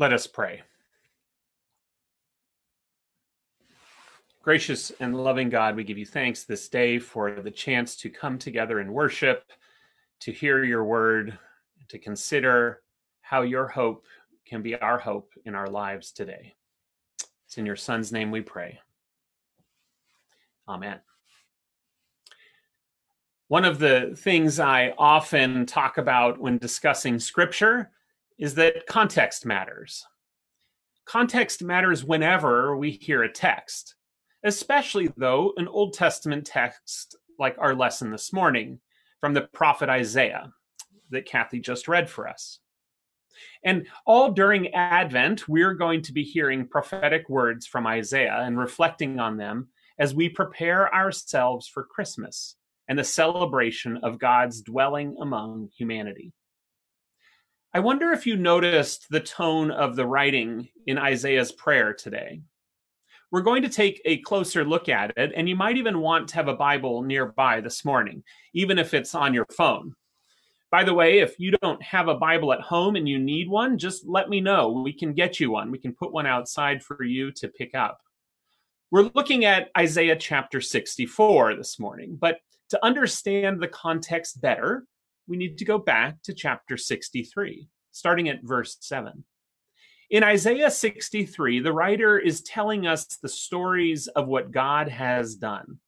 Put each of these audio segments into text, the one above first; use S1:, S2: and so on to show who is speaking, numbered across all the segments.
S1: Let us pray. Gracious and loving God, we give you thanks this day for the chance to come together in worship, to hear your word, to consider how your hope can be our hope in our lives today. It's in your Son's name we pray. Amen. One of the things I often talk about when discussing scripture is that context matters. Context matters whenever we hear a text, especially though an Old Testament text like our lesson this morning from the prophet Isaiah that Kathy just read for us. And all during Advent, we're going to be hearing prophetic words from Isaiah and reflecting on them as we prepare ourselves for Christmas and the celebration of God's dwelling among humanity. I wonder if you noticed the tone of the writing in Isaiah's prayer today. We're going to take a closer look at it, and you might even want to have a Bible nearby this morning, even if it's on your phone. By the way, if you don't have a Bible at home and you need one, just let me know. We can get you one. We can put one outside for you to pick up. We're looking at Isaiah chapter 64 this morning, but to understand the context better, we need to go back to chapter 63, starting at verse 7. In Isaiah 63, the writer is telling us the stories of what God has done.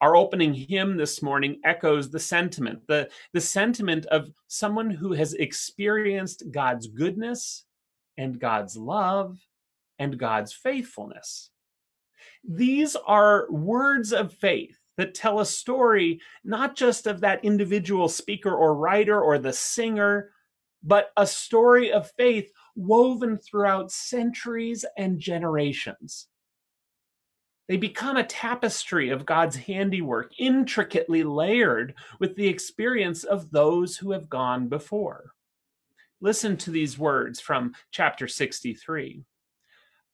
S1: Our opening hymn this morning echoes the sentiment, the, the sentiment of someone who has experienced God's goodness and God's love and God's faithfulness. These are words of faith that tell a story not just of that individual speaker or writer or the singer, but a story of faith woven throughout centuries and generations. They become a tapestry of God's handiwork, intricately layered with the experience of those who have gone before. Listen to these words from chapter 63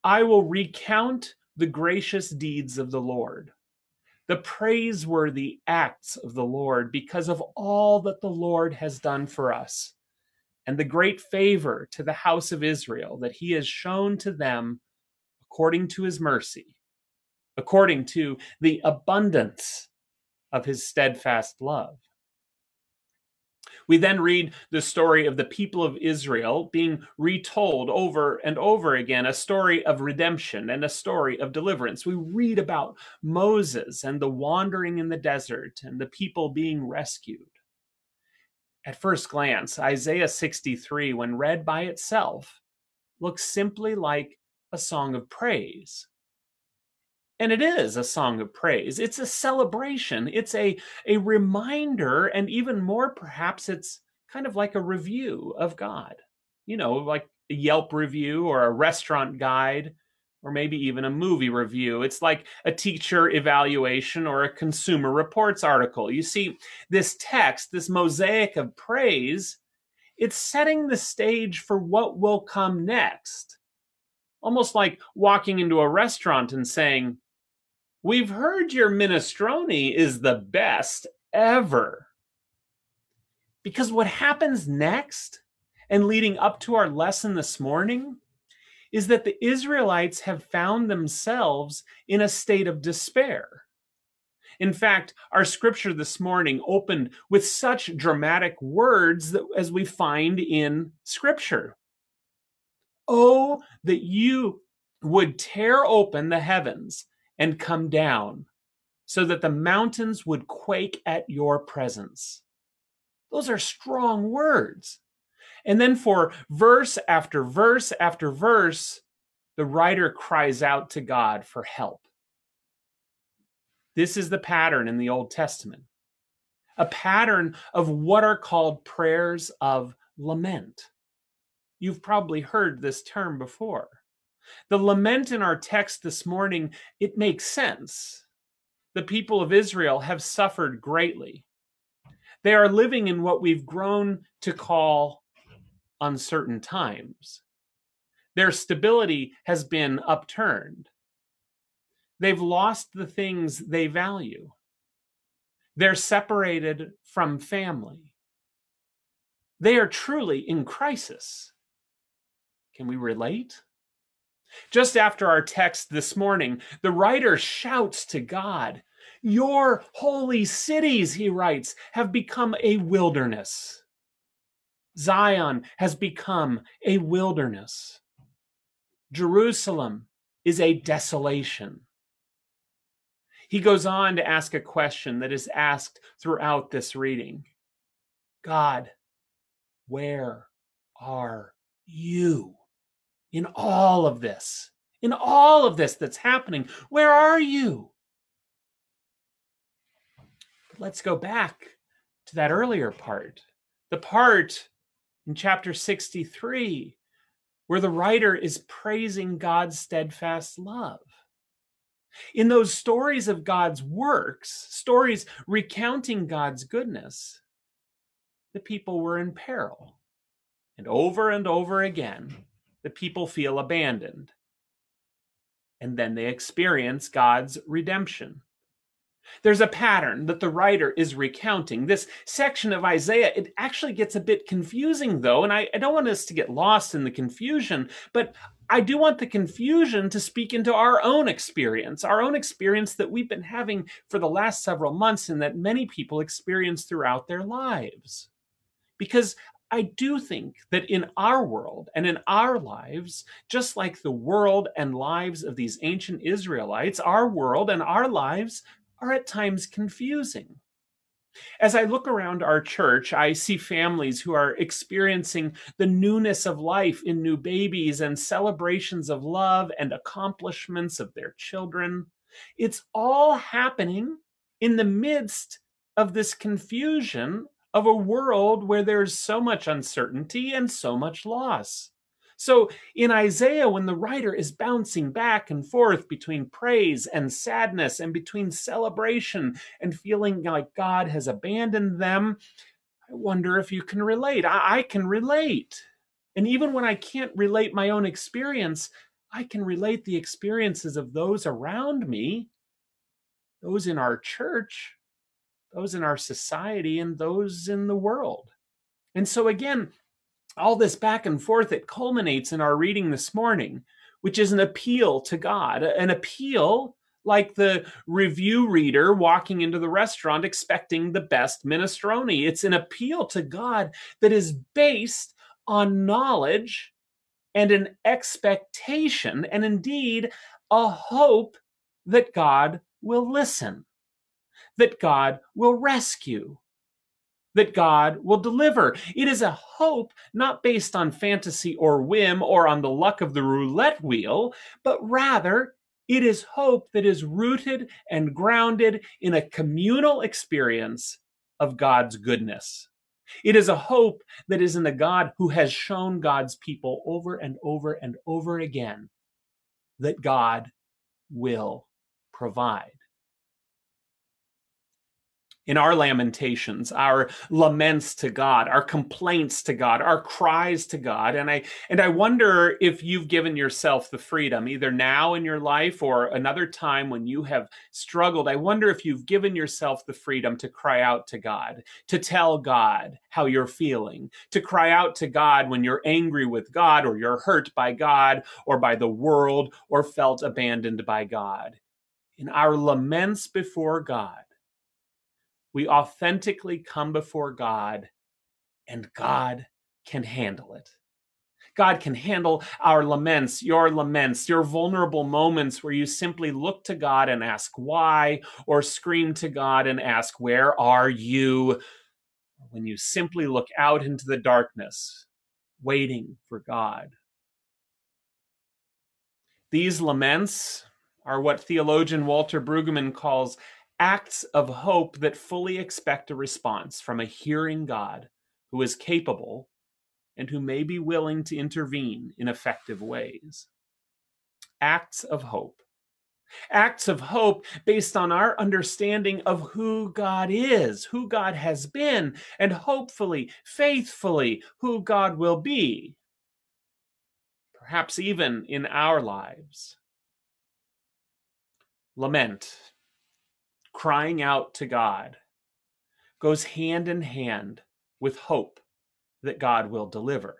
S1: I will recount the gracious deeds of the Lord the praiseworthy acts of the Lord because of all that the Lord has done for us and the great favor to the house of Israel that he has shown to them according to his mercy, according to the abundance of his steadfast love. We then read the story of the people of Israel being retold over and over again, a story of redemption and a story of deliverance. We read about Moses and the wandering in the desert and the people being rescued. At first glance, Isaiah 63, when read by itself, looks simply like a song of praise. And it is a song of praise. It's a celebration. It's a, a reminder, and even more, perhaps, it's kind of like a review of God. You know, like a Yelp review or a restaurant guide, or maybe even a movie review. It's like a teacher evaluation or a consumer reports article. You see, this text, this mosaic of praise, it's setting the stage for what will come next. Almost like walking into a restaurant and saying, We've heard your minestrone is the best ever. Because what happens next and leading up to our lesson this morning is that the Israelites have found themselves in a state of despair. In fact, our scripture this morning opened with such dramatic words that, as we find in scripture. Oh, that you would tear open the heavens and come down, so that the mountains would quake at your presence. Those are strong words. And then for verse after verse after verse, the writer cries out to God for help. This is the pattern in the Old Testament a pattern of what are called prayers of lament. You've probably heard this term before. The lament in our text this morning, it makes sense. The people of Israel have suffered greatly. They are living in what we've grown to call uncertain times. Their stability has been upturned. They've lost the things they value. They're separated from family. They are truly in crisis. Can we relate? Just after our text this morning, the writer shouts to God, Your holy cities, he writes, have become a wilderness. Zion has become a wilderness. Jerusalem is a desolation. He goes on to ask a question that is asked throughout this reading God, where are you in all of this? In all of this that's happening, where are you? Let's go back to that earlier part, the part in chapter 63 where the writer is praising God's steadfast love. In those stories of God's works, stories recounting God's goodness, the people were in peril. And over and over again, the people feel abandoned. And then they experience God's redemption. There's a pattern that the writer is recounting. This section of Isaiah, it actually gets a bit confusing, though, and I, I, don't want us to get lost in the confusion, but I do want the confusion to speak into our own experience, our own experience that we've been having for the last several months and that many people experience throughout their lives. Because I do think that in our world and in our lives, just like the world and lives of these ancient Israelites, our world and our lives are at times confusing. As I look around our church, I see families who are experiencing the newness of life in new babies and celebrations of love and accomplishments of their children. It's all happening in the midst of this confusion of a world where there's so much uncertainty and so much loss. So in Isaiah, when the writer is bouncing back and forth between praise and sadness and between celebration and feeling like God has abandoned them, I wonder if you can relate. I, I can relate. And even when I can't relate my own experience, I can relate the experiences of those around me, those in our church, those in our society, and those in the world. And so, again, all this back and forth, it culminates in our reading this morning, which is an appeal to God, an appeal like the review reader walking into the restaurant expecting the best minestrone. It's an appeal to God that is based on knowledge and an expectation, and indeed a hope that God will listen, that God will rescue, that God will deliver. It is a hope not based on fantasy or whim or on the luck of the roulette wheel, but rather it is hope that is rooted and grounded in a communal experience of God's goodness. It is a hope that is in the God who has shown God's people over and over and over again that God will provide in our lamentations, our laments to God, our complaints to God, our cries to God. And I and I wonder if you've given yourself the freedom either now in your life or another time when you have struggled. I wonder if you've given yourself the freedom to cry out to God, to tell God how you're feeling, to cry out to God when you're angry with God or you're hurt by God or by the world or felt abandoned by God. In our laments before God, we authentically come before God and God can handle it. God can handle our laments, your laments, your vulnerable moments where you simply look to God and ask why, or scream to God and ask, Where are you? When you simply look out into the darkness, waiting for God. These laments are what theologian Walter Brueggemann calls acts of hope that fully expect a response from a hearing God who is capable and who may be willing to intervene in effective ways. Acts of hope. Acts of hope based on our understanding of who God is, who God has been, and hopefully, faithfully, who God will be. Perhaps even in our lives. Lament crying out to God goes hand in hand with hope that God will deliver.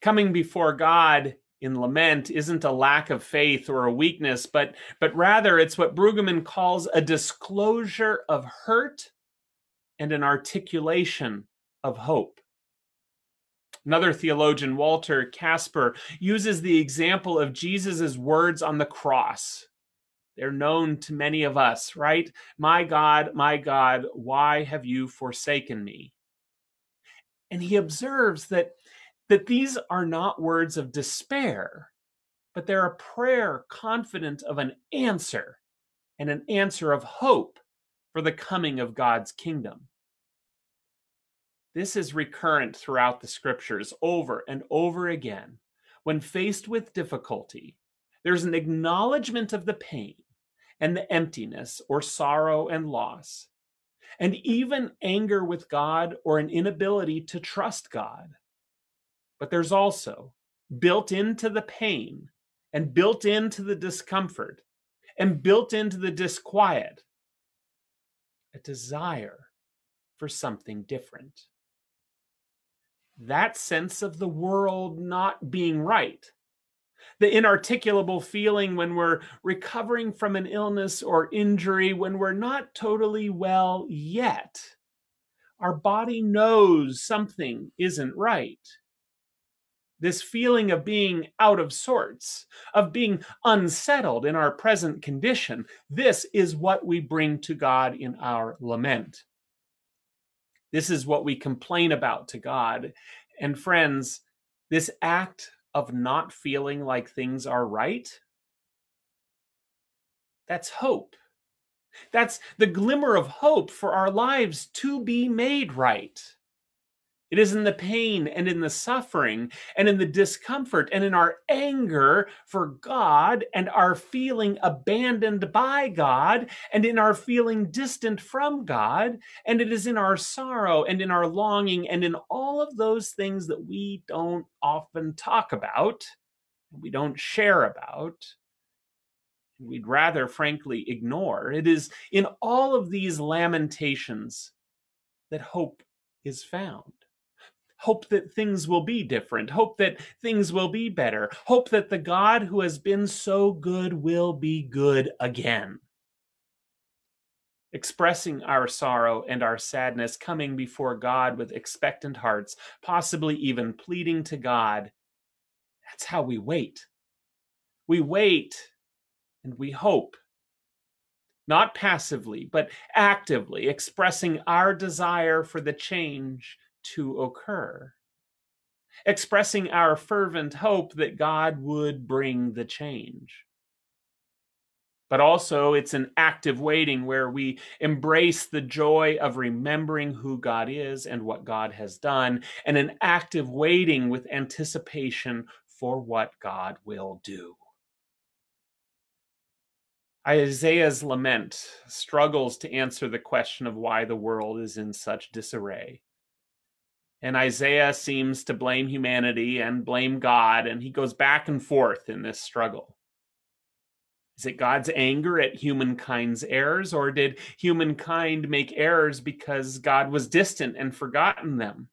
S1: Coming before God in lament isn't a lack of faith or a weakness, but, but rather it's what Brueggemann calls a disclosure of hurt and an articulation of hope. Another theologian, Walter Kasper, uses the example of Jesus' words on the cross. They're known to many of us, right? My God, my God, why have you forsaken me? And he observes that, that these are not words of despair, but they're a prayer confident of an answer and an answer of hope for the coming of God's kingdom. This is recurrent throughout the scriptures over and over again. When faced with difficulty, there's an acknowledgement of the pain and the emptiness or sorrow and loss, and even anger with God or an inability to trust God. But there's also built into the pain and built into the discomfort and built into the disquiet a desire for something different that sense of the world not being right. The inarticulable feeling when we're recovering from an illness or injury, when we're not totally well yet. Our body knows something isn't right. This feeling of being out of sorts, of being unsettled in our present condition, this is what we bring to God in our lament. This is what we complain about to God. And friends, this act of not feeling like things are right, that's hope. That's the glimmer of hope for our lives to be made right. It is in the pain and in the suffering and in the discomfort and in our anger for God and our feeling abandoned by God and in our feeling distant from God. And it is in our sorrow and in our longing and in all of those things that we don't often talk about, we don't share about. We'd rather, frankly, ignore. It is in all of these lamentations that hope is found hope that things will be different, hope that things will be better, hope that the God who has been so good will be good again. Expressing our sorrow and our sadness, coming before God with expectant hearts, possibly even pleading to God. That's how we wait. We wait and we hope not passively, but actively expressing our desire for the change to occur, expressing our fervent hope that God would bring the change. But also, it's an active waiting where we embrace the joy of remembering who God is and what God has done, and an active waiting with anticipation for what God will do. Isaiah's lament struggles to answer the question of why the world is in such disarray. And Isaiah seems to blame humanity and blame God, and he goes back and forth in this struggle. Is it God's anger at humankind's errors, or did humankind make errors because God was distant and forgotten them?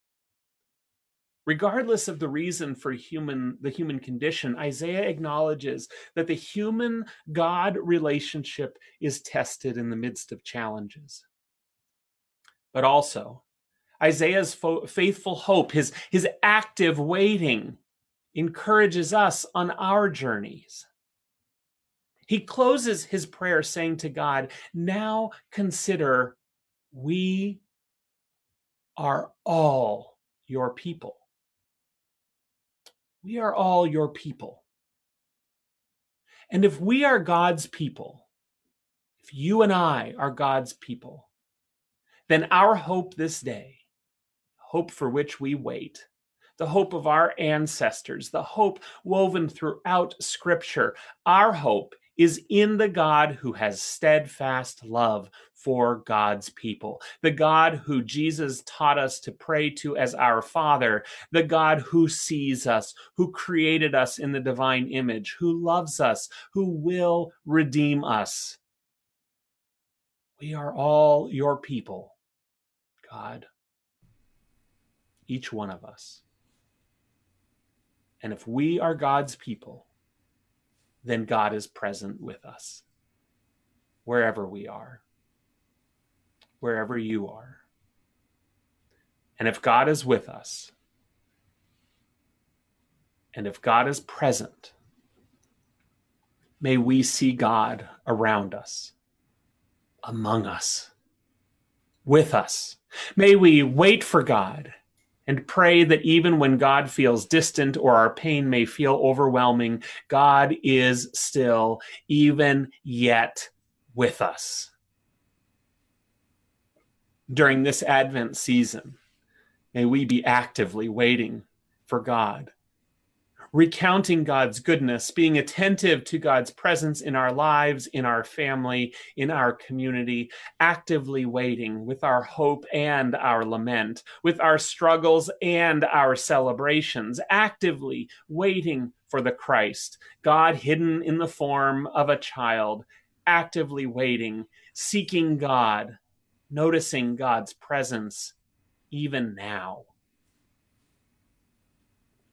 S1: Regardless of the reason for human the human condition, Isaiah acknowledges that the human God relationship is tested in the midst of challenges. But also, Isaiah's fo- faithful hope, his, his active waiting, encourages us on our journeys. He closes his prayer saying to God, Now consider we are all your people. We are all your people. And if we are God's people, if you and I are God's people, then our hope this day hope for which we wait, the hope of our ancestors, the hope woven throughout Scripture. Our hope is in the God who has steadfast love for God's people, the God who Jesus taught us to pray to as our Father, the God who sees us, who created us in the divine image, who loves us, who will redeem us. We are all your people, God each one of us. And if we are God's people, then God is present with us wherever we are, wherever you are. And if God is with us, and if God is present, may we see God around us, among us, with us. May we wait for God and pray that even when God feels distant or our pain may feel overwhelming, God is still, even yet, with us. During this Advent season, may we be actively waiting for God recounting God's goodness, being attentive to God's presence in our lives, in our family, in our community, actively waiting with our hope and our lament, with our struggles and our celebrations, actively waiting for the Christ, God hidden in the form of a child, actively waiting, seeking God, noticing God's presence even now.